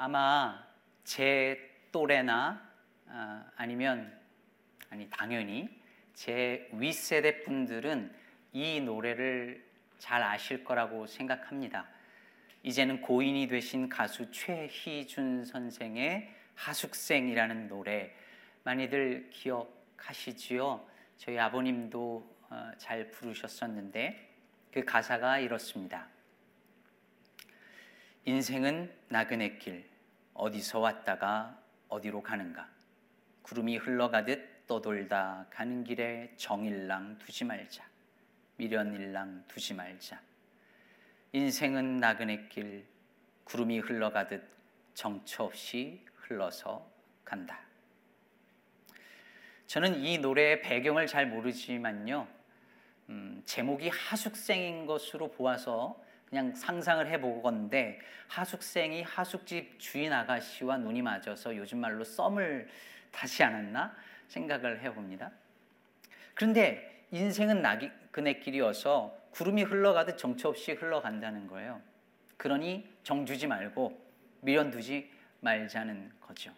아마 제 또래나 아, 아니면 아니 당연히 제 윗세대 분들은 이 노래를 잘 아실 거라고 생각합니다. 이제는 고인이 되신 가수 최희준 선생의 하숙생이라는 노래 많이들 기억하시지요? 저희 아버님도 어, 잘 부르셨었는데 그 가사가 이렇습니다. 인생은 나그네 길 어디서 왔다가 어디로 가는가 구름이 흘러가듯 떠돌다 가는 길에 정일랑 두지 말자 미련일랑 두지 말자 인생은 나그네 길 구름이 흘러가듯 정처 없이 흘러서 간다. 저는 이 노래의 배경을 잘 모르지만요. 음, 제목이 하숙생인 것으로 보아서 그냥 상상을 해보건데 하숙생이 하숙집 주인 아가씨와 눈이 맞아서 요즘 말로 썸을 타지 않았나 생각을 해봅니다. 그런데 인생은 나그네길이어서 구름이 흘러가듯 정처 없이 흘러간다는 거예요. 그러니 정주지 말고 미련 두지 말자는 거죠.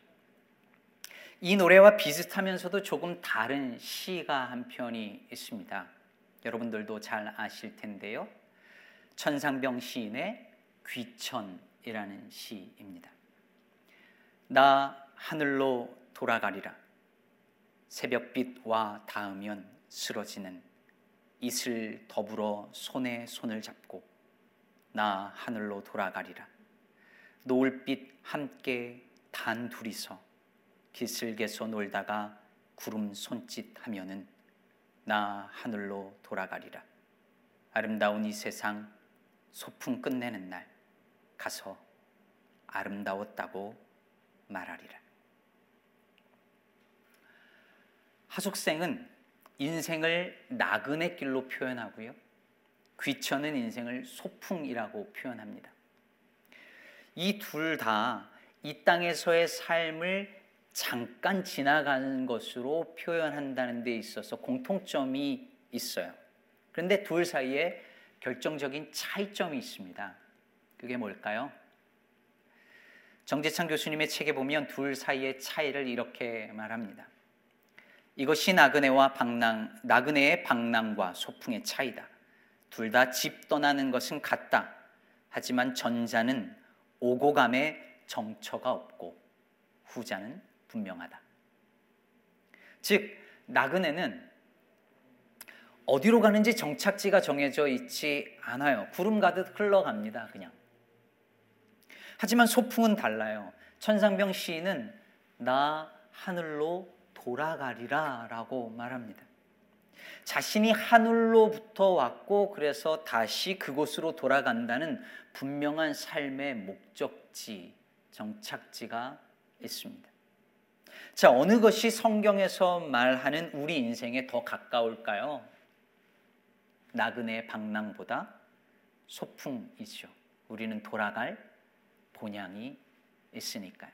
이 노래와 비슷하면서도 조금 다른 시가 한 편이 있습니다. 여러분들도 잘 아실 텐데요. 천상병 시인의 귀천이라는 시입니다. 나 하늘로 돌아가리라. 새벽빛 와 닿으면 쓰러지는 이슬 더불어 손에 손을 잡고 나 하늘로 돌아가리라. 노을빛 함께 단 둘이서 기슭에서 놀다가 구름 손짓 하면은 나 하늘로 돌아가리라. 아름다운 이 세상 소풍 끝내는 날 가서 아름다웠다고 말하리라. 하숙생은 인생을 나그네 길로 표현하고요. 귀천은 인생을 소풍이라고 표현합니다. 이 둘 다 이 땅에서의 삶을 잠깐 지나가는 것으로 표현한다는 데 있어서 공통점이 있어요. 그런데 둘 사이에 결정적인 차이점이 있습니다. 그게 뭘까요? 정재창 교수님의 책에 보면 둘 사이의 차이를 이렇게 말합니다. 이것이 나그네와 방랑, 나그네의 방랑과 소풍의 차이다. 둘 다 집 떠나는 것은 같다. 하지만 전자는 오고 감에 정처가 없고 후자는 분명하다. 즉, 나그네는 어디로 가는지 정착지가 정해져 있지 않아요. 구름 가듯 흘러갑니다, 그냥. 하지만 소풍은 달라요. 천상병 시인은 나 하늘로 돌아가리라 라고 말합니다. 자신이 하늘로부터 왔고 그래서 다시 그곳으로 돌아간다는 분명한 삶의 목적지, 정착지가 있습니다. 자, 어느 것이 성경에서 말하는 우리 인생에 더 가까울까요? 나그네 방랑보다 소풍이죠. 우리는 돌아갈 본향이 있으니까요.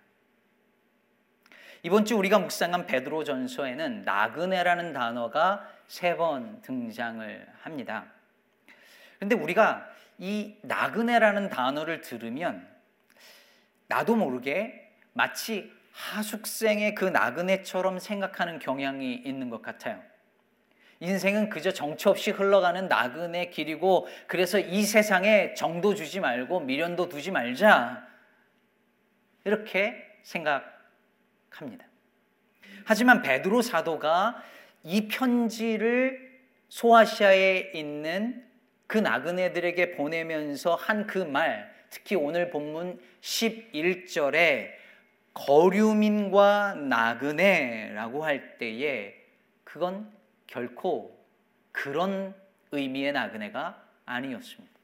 이번 주 우리가 묵상한 베드로 전서에는 나그네라는 단어가 세 번 등장을 합니다. 그런데 우리가 이 나그네라는 단어를 들으면 나도 모르게 마치 하숙생의 그 나그네처럼 생각하는 경향이 있는 것 같아요. 인생은 그저 정처 없이 흘러가는 나그네 길이고 그래서 이 세상에 정도 주지 말고 미련도 두지 말자. 이렇게 생각 합니다. 하지만 베드로 사도가 이 편지를 소아시아에 있는 그 나그네들에게 보내면서 한 그 말, 특히 오늘 본문 11절에 거류민과 나그네라고 할 때에 그건 결코 그런 의미의 나그네가 아니었습니다.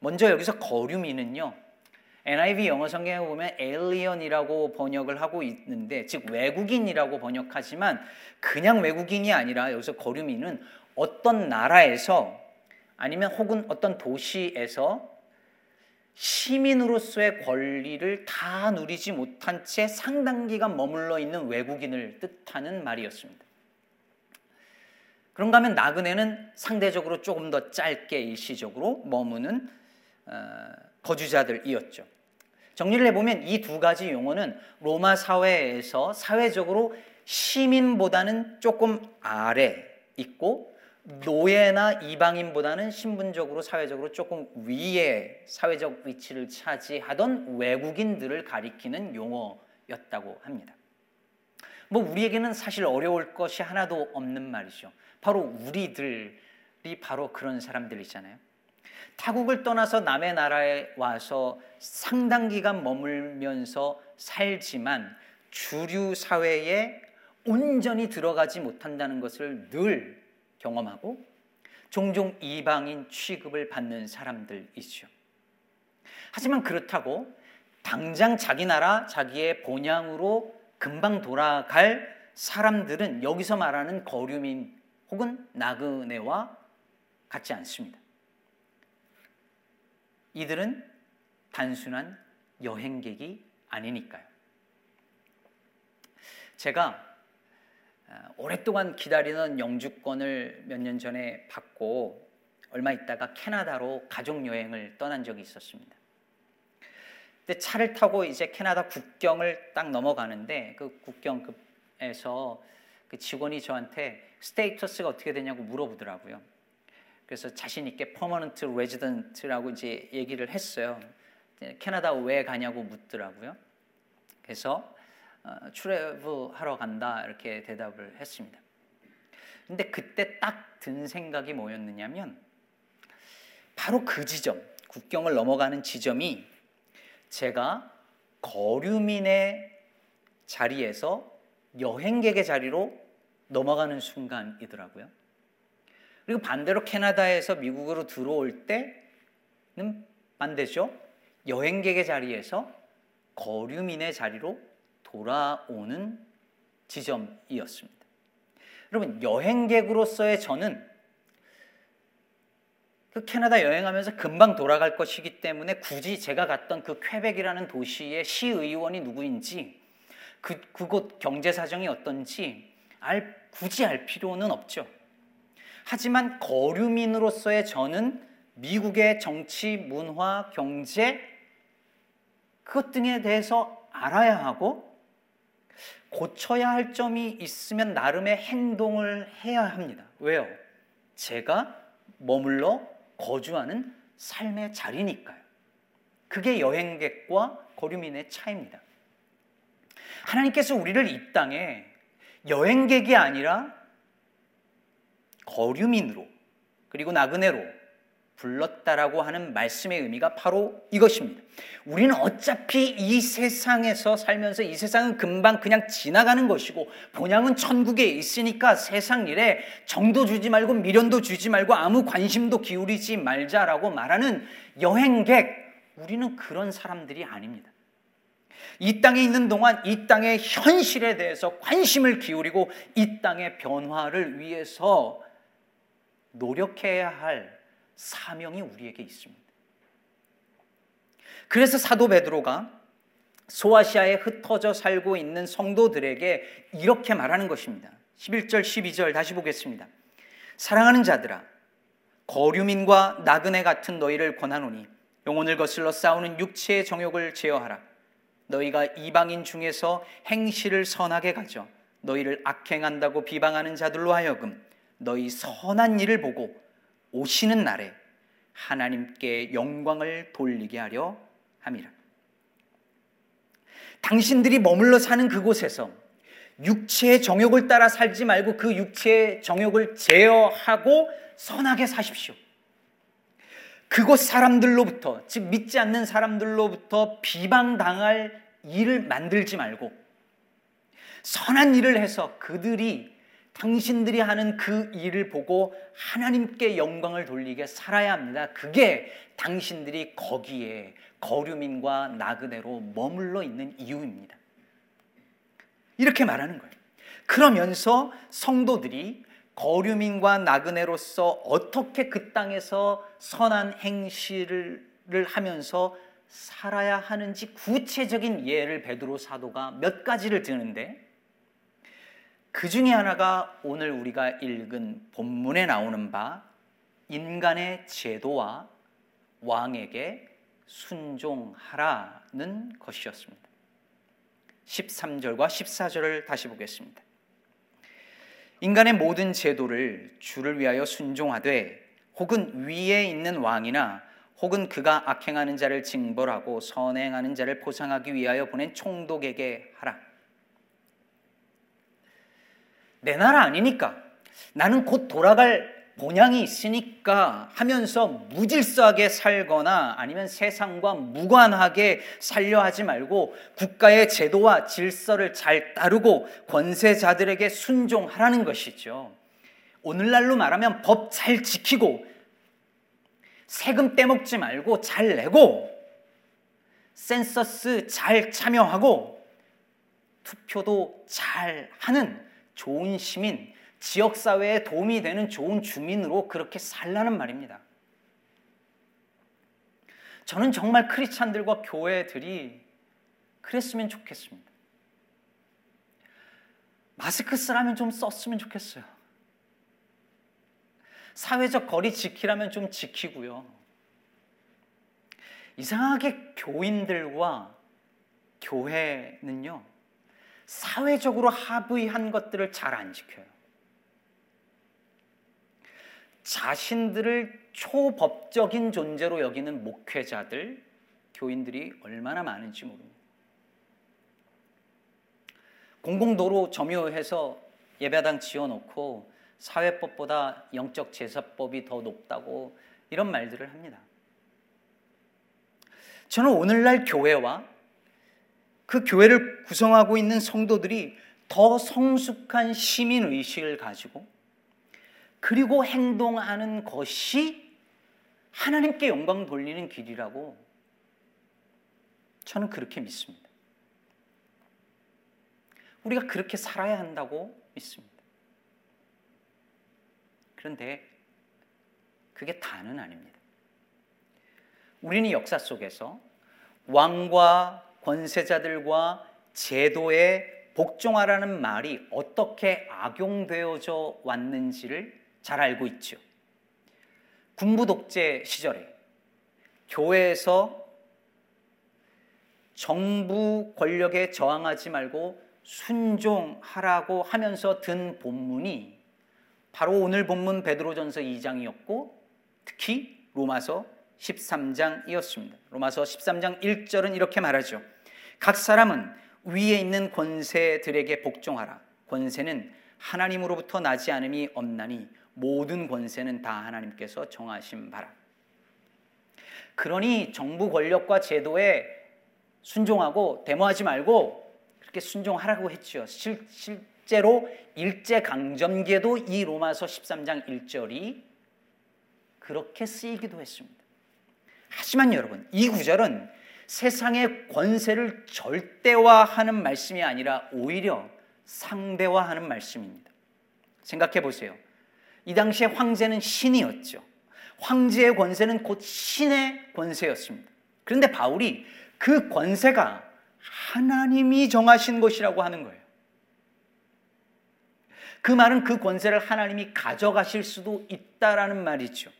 먼저 여기서 거류민은요, NIV 영어 성경에 보면 alien이라고 번역을 하고 있는데 즉 외국인이라고 번역하지만 그냥 외국인이 아니라 여기서 거류민은 어떤 나라에서 아니면 혹은 어떤 도시에서 시민으로서의 권리를 다 누리지 못한 채 상당 기간 머물러 있는 외국인을 뜻하는 말이었습니다. 그런가 하면 나그네는 상대적으로 조금 더 짧게 일시적으로 머무는 어, 거주자들이었죠. 정리를 해보면 이 두 가지 용어는 로마 사회에서 사회적으로 시민보다는 조금 아래 있고 노예나 이방인보다는 신분적으로 사회적으로 조금 위에 사회적 위치를 차지하던 외국인들을 가리키는 용어였다고 합니다. 뭐 우리에게는 사실 어려울 것이 하나도 없는 말이죠. 바로 우리들이 바로 그런 사람들이잖아요. 타국을 떠나서 남의 나라에 와서 상당 기간 머물면서 살지만 주류 사회에 온전히 들어가지 못한다는 것을 늘 경험하고 종종 이방인 취급을 받는 사람들이죠. 하지만 그렇다고 당장 자기 나라, 자기의 본향으로 금방 돌아갈 사람들은 여기서 말하는 거류민 혹은 나그네와 같지 않습니다. 이들은 단순한 여행객이 아니니까요. 제가 아, 오랫동안 기다리는 영주권을 몇 년 전에 받고 얼마 있다가 캐나다로 가족 여행을 떠난 적이 있었습니다. 근데 차를 타고 이제 캐나다 국경을 딱 넘어가는데 그 국경에서 그 직원이 저한테 스테이터스가 어떻게 되냐고 물어보더라고요. 그래서 자신 있게 permanent resident라고 이제 얘기를 했어요. 캐나다 왜 가냐고 묻더라고요. 그래서 어, travel 하러 간다 이렇게 대답을 했습니다. 근데 그때 딱 든 생각이 뭐였느냐면 바로 그 지점, 국경을 넘어가는 지점이 제가 거류민의 자리에서 여행객의 자리로 넘어가는 순간이더라고요. 그리고 반대로 캐나다에서 미국으로 들어올 때는 반대죠. 여행객의 자리에서 거류민의 자리로 돌아오는 지점이었습니다. 여러분, 여행객으로서의 저는 그 캐나다 여행하면서 금방 돌아갈 것이기 때문에 굳이 제가 갔던 그 퀘벡이라는 도시의 시의원이 누구인지 그, 그곳 경제 사정이 어떤지 알, 굳이 알 필요는 없죠. 하지만 거류민으로서의 저는 미국의 정치, 문화, 경제 그것 등에 대해서 알아야 하고 고쳐야 할 점이 있으면 나름의 행동을 해야 합니다. 왜요? 제가 머물러 거주하는 삶의 자리니까요. 그게 여행객과 거류민의 차이입니다. 하나님께서 우리를 이 땅에 여행객이 아니라 거류민으로 그리고 나그네로 불렀다라고 하는 말씀의 의미가 바로 이것입니다. 우리는 어차피 이 세상에서 살면서 이 세상은 금방 그냥 지나가는 것이고 본향은 천국에 있으니까 세상 일에 정도 주지 말고 미련도 주지 말고 아무 관심도 기울이지 말자라고 말하는 여행객 우리는 그런 사람들이 아닙니다. 이 땅에 있는 동안 이 땅의 현실에 대해서 관심을 기울이고 이 땅의 변화를 위해서 노력해야 할 사명이 우리에게 있습니다. 그래서 사도 베드로가 소아시아에 흩어져 살고 있는 성도들에게 이렇게 말하는 것입니다. 11절 12절 다시 보겠습니다. 사랑하는 자들아 거류민과 나그네 같은 너희를 권하노니 영혼을 거슬러 싸우는 육체의 정욕을 제어하라. 너희가 이방인 중에서 행실을 선하게 가져 너희를 악행한다고 비방하는 자들로 하여금 너희 선한 일을 보고 오시는 날에 하나님께 영광을 돌리게 하려 함이라. 당신들이 머물러 사는 그곳에서 육체의 정욕을 따라 살지 말고 그 육체의 정욕을 제어하고 선하게 사십시오. 그곳 사람들로부터, 즉 믿지 않는 사람들로부터 비방당할 일을 만들지 말고 선한 일을 해서 그들이 당신들이 하는 그 일을 보고 하나님께 영광을 돌리게 살아야 합니다. 그게 당신들이 거기에 거류민과 나그네로 머물러 있는 이유입니다. 이렇게 말하는 거예요. 그러면서 성도들이 거류민과 나그네로서 어떻게 그 땅에서 선한 행실을 하면서 살아야 하는지 구체적인 예를 베드로 사도가 몇 가지를 드는데 그 중에 하나가 오늘 우리가 읽은 본문에 나오는 바 인간의 제도와 왕에게 순종하라는 것이었습니다. 13절과 14절을 다시 보겠습니다. 인간의 모든 제도를 주를 위하여 순종하되 혹은 위에 있는 왕이나 혹은 그가 악행하는 자를 징벌하고 선행하는 자를 보상하기 위하여 보낸 총독에게 하라. 내 나라 아니니까 나는 곧 돌아갈 본향이 있으니까 하면서 무질서하게 살거나 아니면 세상과 무관하게 살려 하지 말고 국가의 제도와 질서를 잘 따르고 권세자들에게 순종하라는 것이죠. 오늘날로 말하면 법 잘 지키고 세금 빼먹지 말고 잘 내고 센서스 잘 참여하고 투표도 잘 하는 좋은 시민, 지역사회에 도움이 되는 좋은 주민으로 그렇게 살라는 말입니다. 저는 정말 크리스찬들과 교회들이 그랬으면 좋겠습니다. 마스크 쓰라면 좀 썼으면 좋겠어요. 사회적 거리 지키라면 좀 지키고요. 이상하게 교인들과 교회는요, 사회적으로 합의한 것들을 잘 안 지켜요. 자신들을 초법적인 존재로 여기는 목회자들, 교인들이 얼마나 많은지 모릅니다. 공공도로 점유해서 예배당 지어놓고 사회법보다 영적 제사법이 더 높다고 이런 말들을 합니다. 저는 오늘날 교회와 그 교회를 구성하고 있는 성도들이 더 성숙한 시민 의식을 가지고 그리고 행동하는 것이 하나님께 영광 돌리는 길이라고 저는 그렇게 믿습니다. 우리가 그렇게 살아야 한다고 믿습니다. 그런데 그게 다는 아닙니다. 우리는 역사 속에서 왕과 권세자들과 제도에 복종하라는 말이 어떻게 악용되어져 왔는지를 잘 알고 있죠. 군부 독재 시절에 교회에서 정부 권력에 저항하지 말고 순종하라고 하면서 든 본문이 바로 오늘 본문 베드로전서 2장이었고 특히 로마서 13장이었습니다. 로마서 13장 1절은 이렇게 말하죠. 각 사람은 위에 있는 권세들에게 복종하라. 권세는 하나님으로부터 나지 않음이 없나니 모든 권세는 다 하나님께서 정하신 바라. 그러니 정부 권력과 제도에 순종하고 데모하지 말고 그렇게 순종하라고 했죠. 실, 실제로 일제 강점기에도 이 로마서 13장 1절이 그렇게 쓰이기도 했습니다. 하지만 여러분, 이 구절은 세상의 권세를 절대화하는 말씀이 아니라 오히려 상대화하는 말씀입니다. 생각해 보세요. 이 당시에 황제는 신이었죠. 황제의 권세는 곧 신의 권세였습니다. 그런데 바울이 그 권세가 하나님이 정하신 것이라고 하는 거예요. 그 말은 그 권세를 하나님이 가져가실 수도 있다라는 말이죠.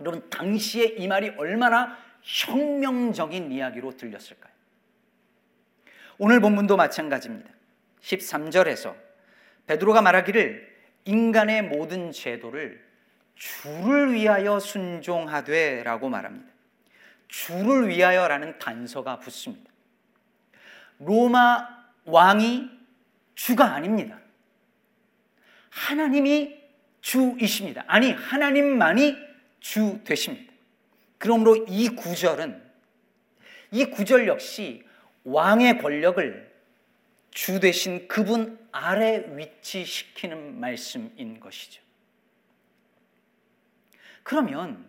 여러분, 당시에 이 말이 얼마나 혁명적인 이야기로 들렸을까요? 오늘 본문도 마찬가지입니다. 13절에서 베드로가 말하기를 인간의 모든 제도를 주를 위하여 순종하되라고 말합니다. 주를 위하여라는 단서가 붙습니다. 로마 왕이 주가 아닙니다. 하나님이 주이십니다. 아니, 하나님만이 주 되십니다. 그러므로 이 구절은 이 구절 역시 왕의 권력을 주 대신 그분 아래 위치시키는 말씀인 것이죠. 그러면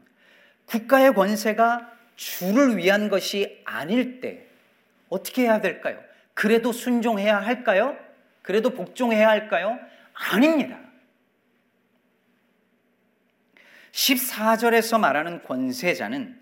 국가의 권세가 주를 위한 것이 아닐 때 어떻게 해야 될까요? 그래도 순종해야 할까요? 그래도 복종해야 할까요? 아닙니다. 14절에서 말하는 권세자는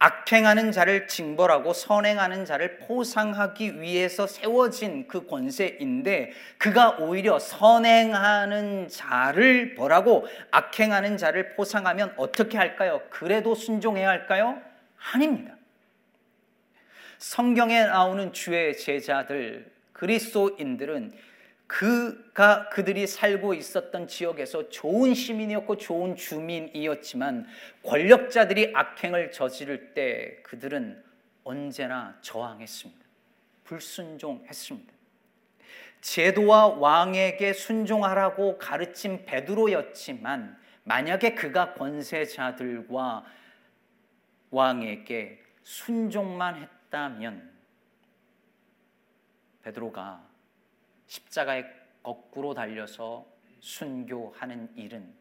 악행하는 자를 징벌하고 선행하는 자를 포상하기 위해서 세워진 그 권세인데 그가 오히려 선행하는 자를 벌하고 악행하는 자를 포상하면 어떻게 할까요? 그래도 순종해야 할까요? 아닙니다. 성경에 나오는 주의 제자들 그리스도인들은 그가 그들이 살고 있었던 지역에서 좋은 시민이었고 좋은 주민이었지만 권력자들이 악행을 저지를 때 그들은 언제나 저항했습니다. 불순종했습니다. 제도와 왕에게 순종하라고 가르친 베드로였지만 만약에 그가 권세자들과 왕에게 순종만 했다면 베드로가 십자가에 거꾸로 달려서 순교하는 일은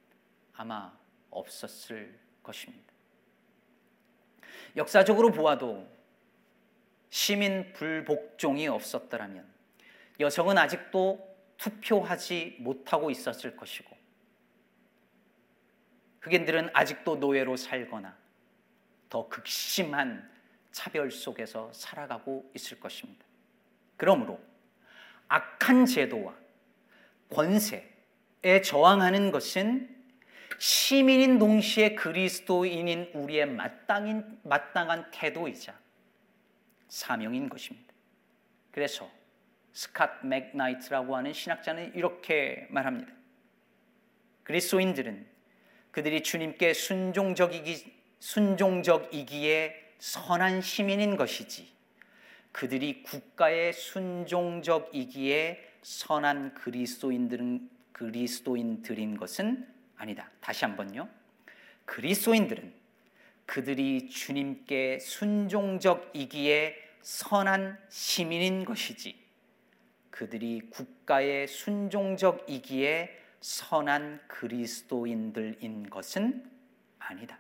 아마 없었을 것입니다. 역사적으로 보아도 시민 불복종이 없었더라면 여성은 아직도 투표하지 못하고 있었을 것이고 흑인들은 아직도 노예로 살거나 더 극심한 차별 속에서 살아가고 있을 것입니다. 그러므로 악한 제도와 권세에 저항하는 것은 시민인 동시에 그리스도인인 우리의 마땅인, 마땅한 태도이자 사명인 것입니다. 그래서 스캇 맥나이트라고 하는 신학자는 이렇게 말합니다. 그리스도인들은 그들이 주님께 순종적이기, 순종적이기에 선한 시민인 것이지 그들이 국가에 순종적이기에 선한 그리스도인들은 그리스도인들인 것은 아니다. 다시 한번요. 그리스도인들은 그들이 주님께 순종적이기에 선한 시민인 것이지 그들이 국가에 순종적이기에 선한 그리스도인들인 것은 아니다.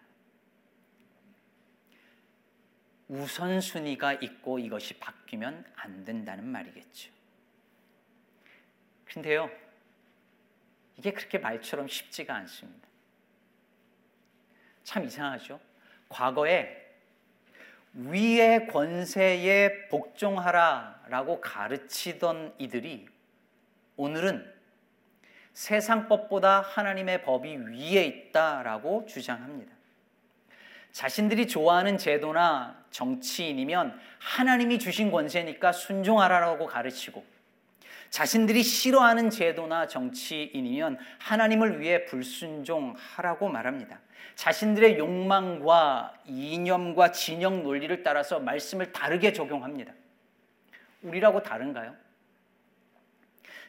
우선순위가 있고 이것이 바뀌면 안 된다는 말이겠죠. 근데요, 이게 그렇게 말처럼 쉽지가 않습니다. 참 이상하죠? 과거에 위의 권세에 복종하라 라고 가르치던 이들이 오늘은 세상 법보다 하나님의 법이 위에 있다라고 주장합니다. 자신들이 좋아하는 제도나 정치인이면 하나님이 주신 권세니까 순종하라고 가르치고 자신들이 싫어하는 제도나 정치인이면 하나님을 위해 불순종하라고 말합니다. 자신들의 욕망과 이념과 진영 논리를 따라서 말씀을 다르게 적용합니다. 우리라고 다른가요?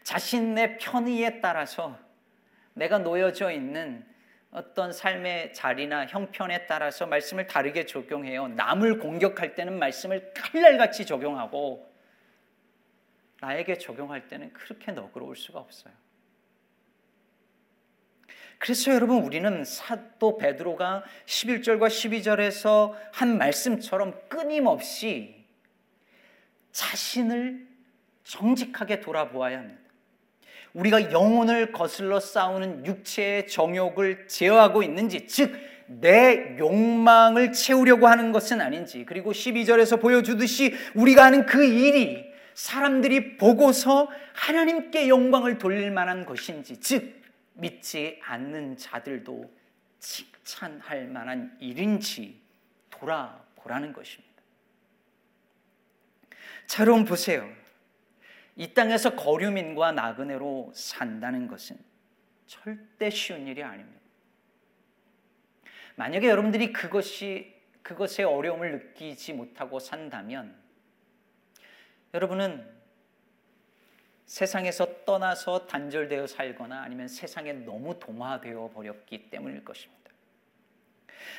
자신의 편의에 따라서 내가 놓여져 있는 어떤 삶의 자리나 형편에 따라서 말씀을 다르게 적용해요. 남을 공격할 때는 말씀을 칼날같이 적용하고 나에게 적용할 때는 그렇게 너그러울 수가 없어요. 그래서 여러분 우리는 사도 베드로가 11절과 12절에서 한 말씀처럼 끊임없이 자신을 정직하게 돌아보아야 합니다. 우리가 영혼을 거슬러 싸우는 육체의 정욕을 제어하고 있는지, 즉, 내 욕망을 채우려고 하는 것은 아닌지, 그리고 12절에서 보여주듯이 우리가 하는 그 일이 사람들이 보고서 하나님께 영광을 돌릴 만한 것인지, 즉, 믿지 않는 자들도 칭찬할 만한 일인지 돌아보라는 것입니다. 자, 여러분 보세요. 이 땅에서 거류민과 나그네로 산다는 것은 절대 쉬운 일이 아닙니다. 만약에 여러분들이 그것이 그것의 어려움을 느끼지 못하고 산다면 여러분은 세상에서 떠나서 단절되어 살거나 아니면 세상에 너무 동화되어 버렸기 때문일 것입니다.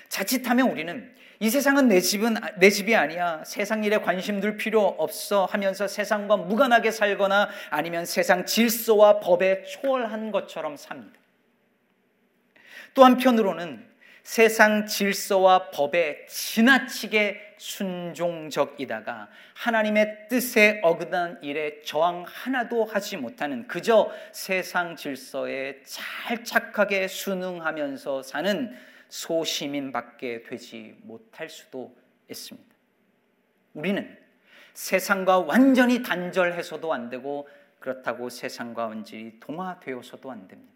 자칫하면 우리는 이 세상은 내 집은 내 집이 아니야. 세상 일에 관심 둘 필요 없어 하면서 세상과 무관하게 살거나 아니면 세상 질서와 법에 초월한 것처럼 삽니다. 또 한편으로는 세상 질서와 법에 지나치게 순종적이다가 하나님의 뜻에 어긋난 일에 저항 하나도 하지 못하는 그저 세상 질서에 잘 착하게 순응하면서 사는 소시민밖에 되지 못할 수도 있습니다. 우리는 세상과 완전히 단절해서도 안 되고 그렇다고 세상과 완전히 동화되어서도 안 됩니다.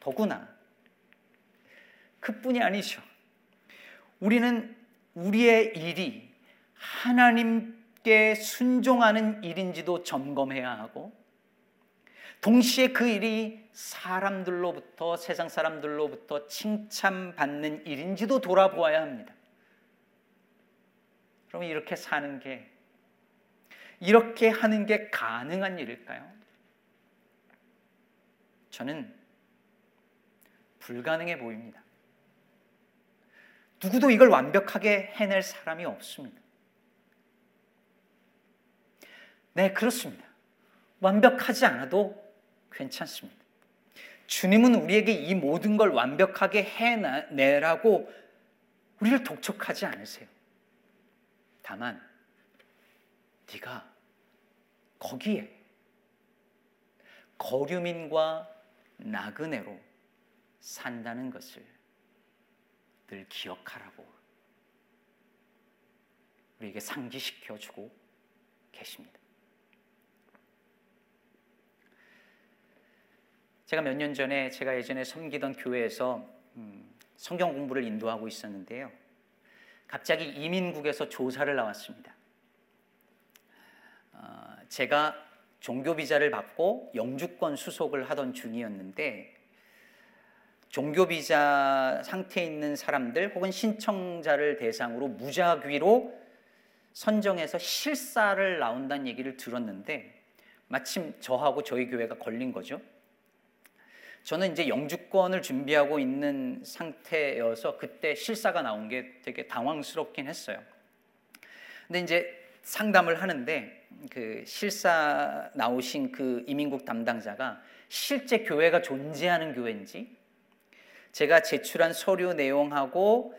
더구나 그뿐이 아니죠. 우리는 우리의 일이 하나님 법께 순종하는 일인지도 점검해야 하고 동시에 그 일이 사람들로부터 세상 사람들로부터 칭찬받는 일인지도 돌아보아야 합니다. 그럼 이렇게 사는 게 이렇게 하는 게 가능한 일일까요? 저는 불가능해 보입니다. 누구도 이걸 완벽하게 해낼 사람이 없습니다. 네, 그렇습니다. 완벽하지 않아도 괜찮습니다. 주님은 우리에게 이 모든 걸 완벽하게 해내라고 우리를 독촉하지 않으세요. 다만 네가 거기에 거류민과 나그네로 산다는 것을 늘 기억하라고 우리에게 상기시켜 주고 계십니다. 제가 몇 년 전에 제가 예전에 섬기던 교회에서 음, 성경 공부를 인도하고 있었는데요. 갑자기 이민국에서 조사를 나왔습니다. 어, 제가 종교 비자를 받고 영주권 수속을 하던 중이었는데 종교 비자 상태에 있는 사람들 혹은 신청자를 대상으로 무작위로 선정해서 실사를 나온다는 얘기를 들었는데 마침 저하고 저희 교회가 걸린 거죠. 저는 이제 영주권을 준비하고 있는 상태여서 그때 실사가 나온 게 되게 당황스럽긴 했어요. 근데 이제 상담을 하는데 그 실사 나오신 그 이민국 담당자가 실제 교회가 존재하는 교회인지 제가 제출한 서류 내용하고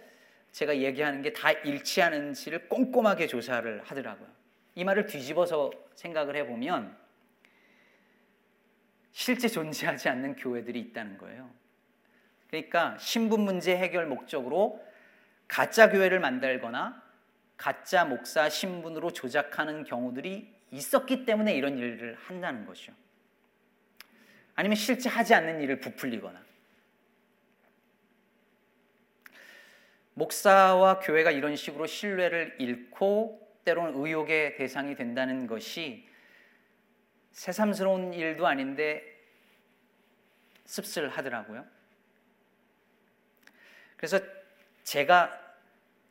제가 얘기하는 게 다 일치하는지를 꼼꼼하게 조사를 하더라고요. 이 말을 뒤집어서 생각을 해보면 실제 존재하지 않는 교회들이 있다는 거예요. 그러니까 신분 문제 해결 목적으로 가짜 교회를 만들거나 가짜 목사 신분으로 조작하는 경우들이 있었기 때문에 이런 일을 한다는 것이죠. 아니면 실제 하지 않는 일을 부풀리거나. 목사와 교회가 이런 식으로 신뢰를 잃고 때로는 의혹의 대상이 된다는 것이 새삼스러운 일도 아닌데 씁쓸하더라고요. 그래서 제가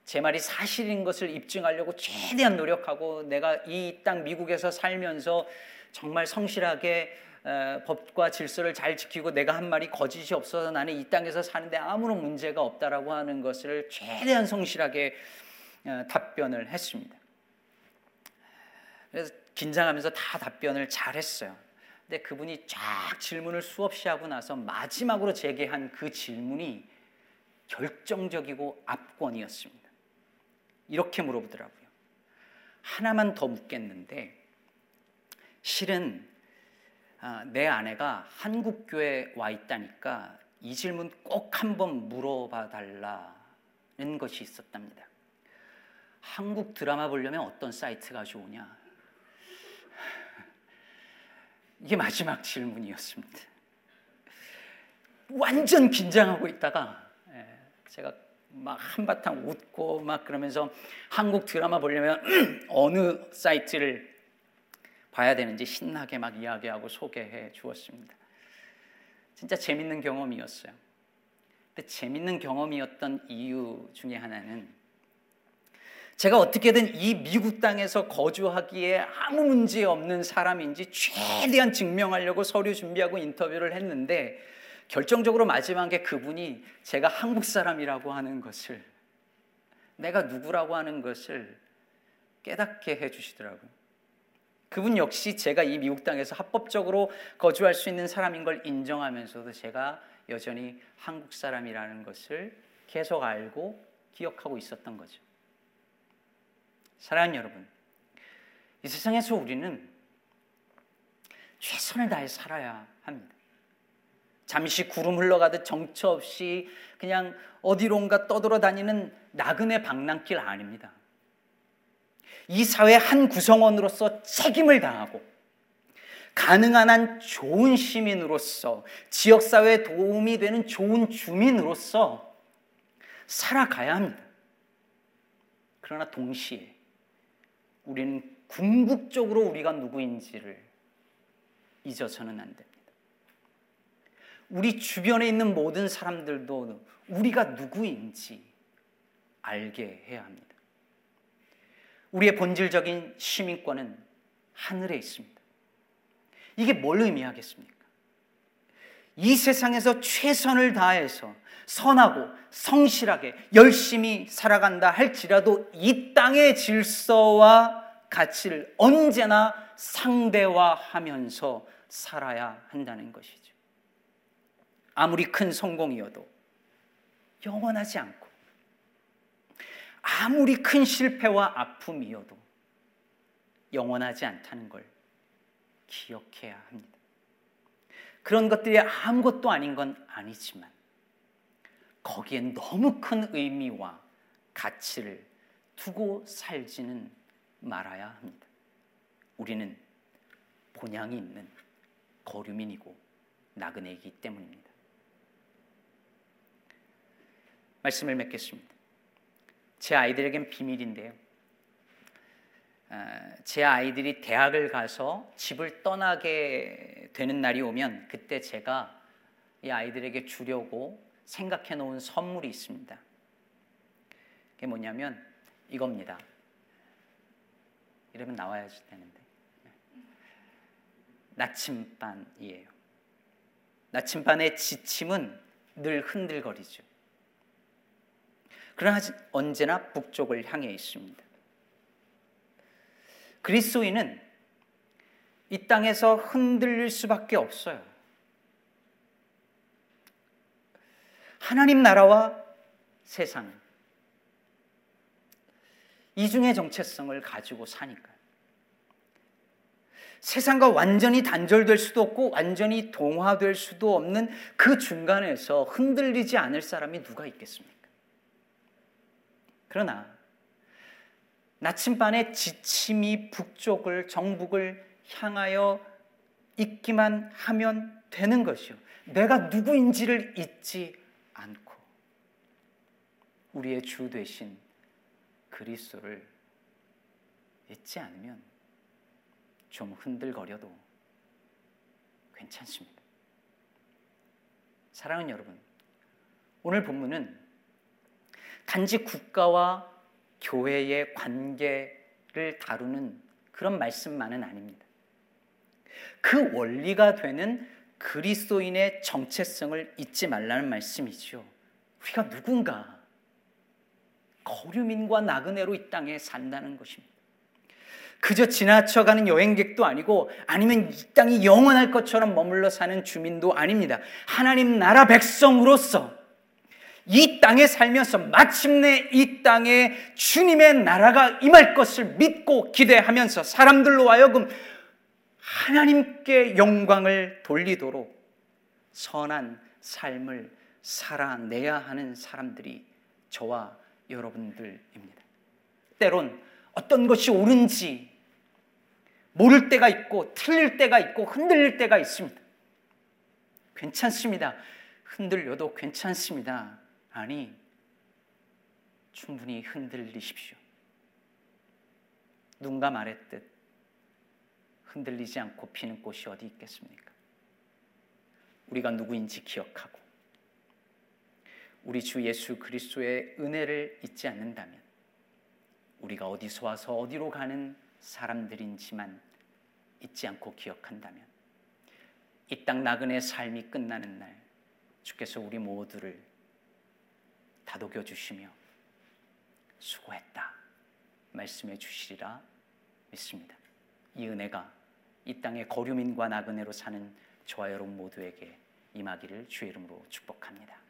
제 말이 사실인 것을 입증하려고 최대한 노력하고 내가 이 땅 미국에서 살면서 정말 성실하게 어, 법과 질서를 잘 지키고 내가 한 말이 거짓이 없어서 나는 이 땅에서 사는데 아무런 문제가 없다라고 하는 것을 최대한 성실하게 어, 답변을 했습니다. 그래서 긴장하면서 다 답변을 잘 했어요. 근데 그분이 쫙 질문을 수없이 하고 나서 마지막으로 제기한 그 질문이 결정적이고 압권이었습니다. 이렇게 물어보더라고요. 하나만 더 묻겠는데, 실은 아, 내 아내가 한국 교회에 와 있다니까 이 질문 꼭 한번 물어봐 달라는 것이 있었답니다. 한국 드라마 보려면 어떤 사이트가 좋으냐? 이게 마지막 질문이었습니다. 완전 긴장하고 있다가 예, 제가 막 한바탕 웃고 막 그러면서 한국 드라마 보려면 어느 사이트를 봐야 되는지 신나게 막 이야기하고 소개해 주었습니다. 진짜 재밌는 경험이었어요. 근데 재밌는 경험이었던 이유 중에 하나는 제가 어떻게든 이 미국 땅에서 거주하기에 아무 문제 없는 사람인지 최대한 증명하려고 서류 준비하고 인터뷰를 했는데 결정적으로 마지막에 그분이 제가 한국 사람이라고 하는 것을 내가 누구라고 하는 것을 깨닫게 해 주시더라고요. 그분 역시 제가 이 미국 땅에서 합법적으로 거주할 수 있는 사람인 걸 인정하면서도 제가 여전히 한국 사람이라는 것을 계속 알고 기억하고 있었던 거죠. 사랑하는 여러분, 이 세상에서 우리는 최선을 다해 살아야 합니다. 잠시 구름 흘러가듯 정처 없이 그냥 어디론가 떠돌아다니는 나그네 방랑길 아닙니다. 이 사회 한 구성원으로서 책임을 다하고 가능한 한 좋은 시민으로서 지역사회에 도움이 되는 좋은 주민으로서 살아가야 합니다. 그러나 동시에 우리는 궁극적으로 우리가 누구인지를 잊어서는 안 됩니다. 우리 주변에 있는 모든 사람들도 우리가 누구인지 알게 해야 합니다. 우리의 본질적인 시민권은 하늘에 있습니다. 이게 뭘 의미하겠습니까? 이 세상에서 최선을 다해서 선하고 성실하게 열심히 살아간다 할지라도 이 땅의 질서와 가치를 언제나 상대화하면서 살아야 한다는 것이죠. 아무리 큰 성공이어도 영원하지 않고 아무리 큰 실패와 아픔이어도 영원하지 않다는 걸 기억해야 합니다. 그런 것들이 아무것도 아닌 건 아니지만 거기엔 너무 큰 의미와 가치를 두고 살지는 말아야 합니다. 우리는 본향이 있는 거류민이고 나그네이기 때문입니다. 말씀을 맺겠습니다. 제 아이들에겐 비밀인데요. 아, 제 아이들이 대학을 가서 집을 떠나게 되는 날이 오면 그때 제가 이 아이들에게 주려고 생각해 놓은 선물이 있습니다. 그게 뭐냐면 이겁니다. 이러면 나와야 되는데. 나침반이에요. 나침반의 지침은 늘 흔들거리죠. 그러나 언제나 북쪽을 향해 있습니다. 그리스도인은 이 땅에서 흔들릴 수밖에 없어요. 하나님 나라와 세상 이중의 정체성을 가지고 사니까요. 세상과 완전히 단절될 수도 없고 완전히 동화될 수도 없는 그 중간에서 흔들리지 않을 사람이 누가 있겠습니까? 그러나 나침반의 지침이 북쪽을 정북을 향하여 있기만 하면 되는 것이요. 내가 누구인지를 잊지 우리의 주 되신 그리스도를 잊지 않으면 좀 흔들거려도 괜찮습니다. 사랑하는 여러분, 오늘 본문은 단지 국가와 교회의 관계를 다루는 그런 말씀만은 아닙니다. 그 원리가 되는 그리스도인의 정체성을 잊지 말라는 말씀이죠. 우리가 누군가 거류민과 나그네로 이 땅에 산다는 것입니다. 그저 지나쳐가는 여행객도 아니고 아니면 이 땅이 영원할 것처럼 머물러 사는 주민도 아닙니다. 하나님 나라 백성으로서 이 땅에 살면서 마침내 이 땅에 주님의 나라가 임할 것을 믿고 기대하면서 사람들로 하여금 하나님께 영광을 돌리도록 선한 삶을 살아내야 하는 사람들이 저와 여러분들입니다. 때론 어떤 것이 옳은지 모를 때가 있고 틀릴 때가 있고 흔들릴 때가 있습니다. 괜찮습니다. 흔들려도 괜찮습니다. 아니, 충분히 흔들리십시오. 누군가 말했듯 흔들리지 않고 피는 꽃이 어디 있겠습니까? 우리가 누구인지 기억하고 우리 주 예수 그리스도의 은혜를 잊지 않는다면 우리가 어디서 와서 어디로 가는 사람들인지만 잊지 않고 기억한다면 이 땅 나그네 삶이 끝나는 날 주께서 우리 모두를 다독여 주시며 수고했다 말씀해 주시리라 믿습니다. 이 은혜가 이 땅의 거류민과 나그네로 사는 저와 여러분 모두에게 임하기를 주의 이름으로 축복합니다.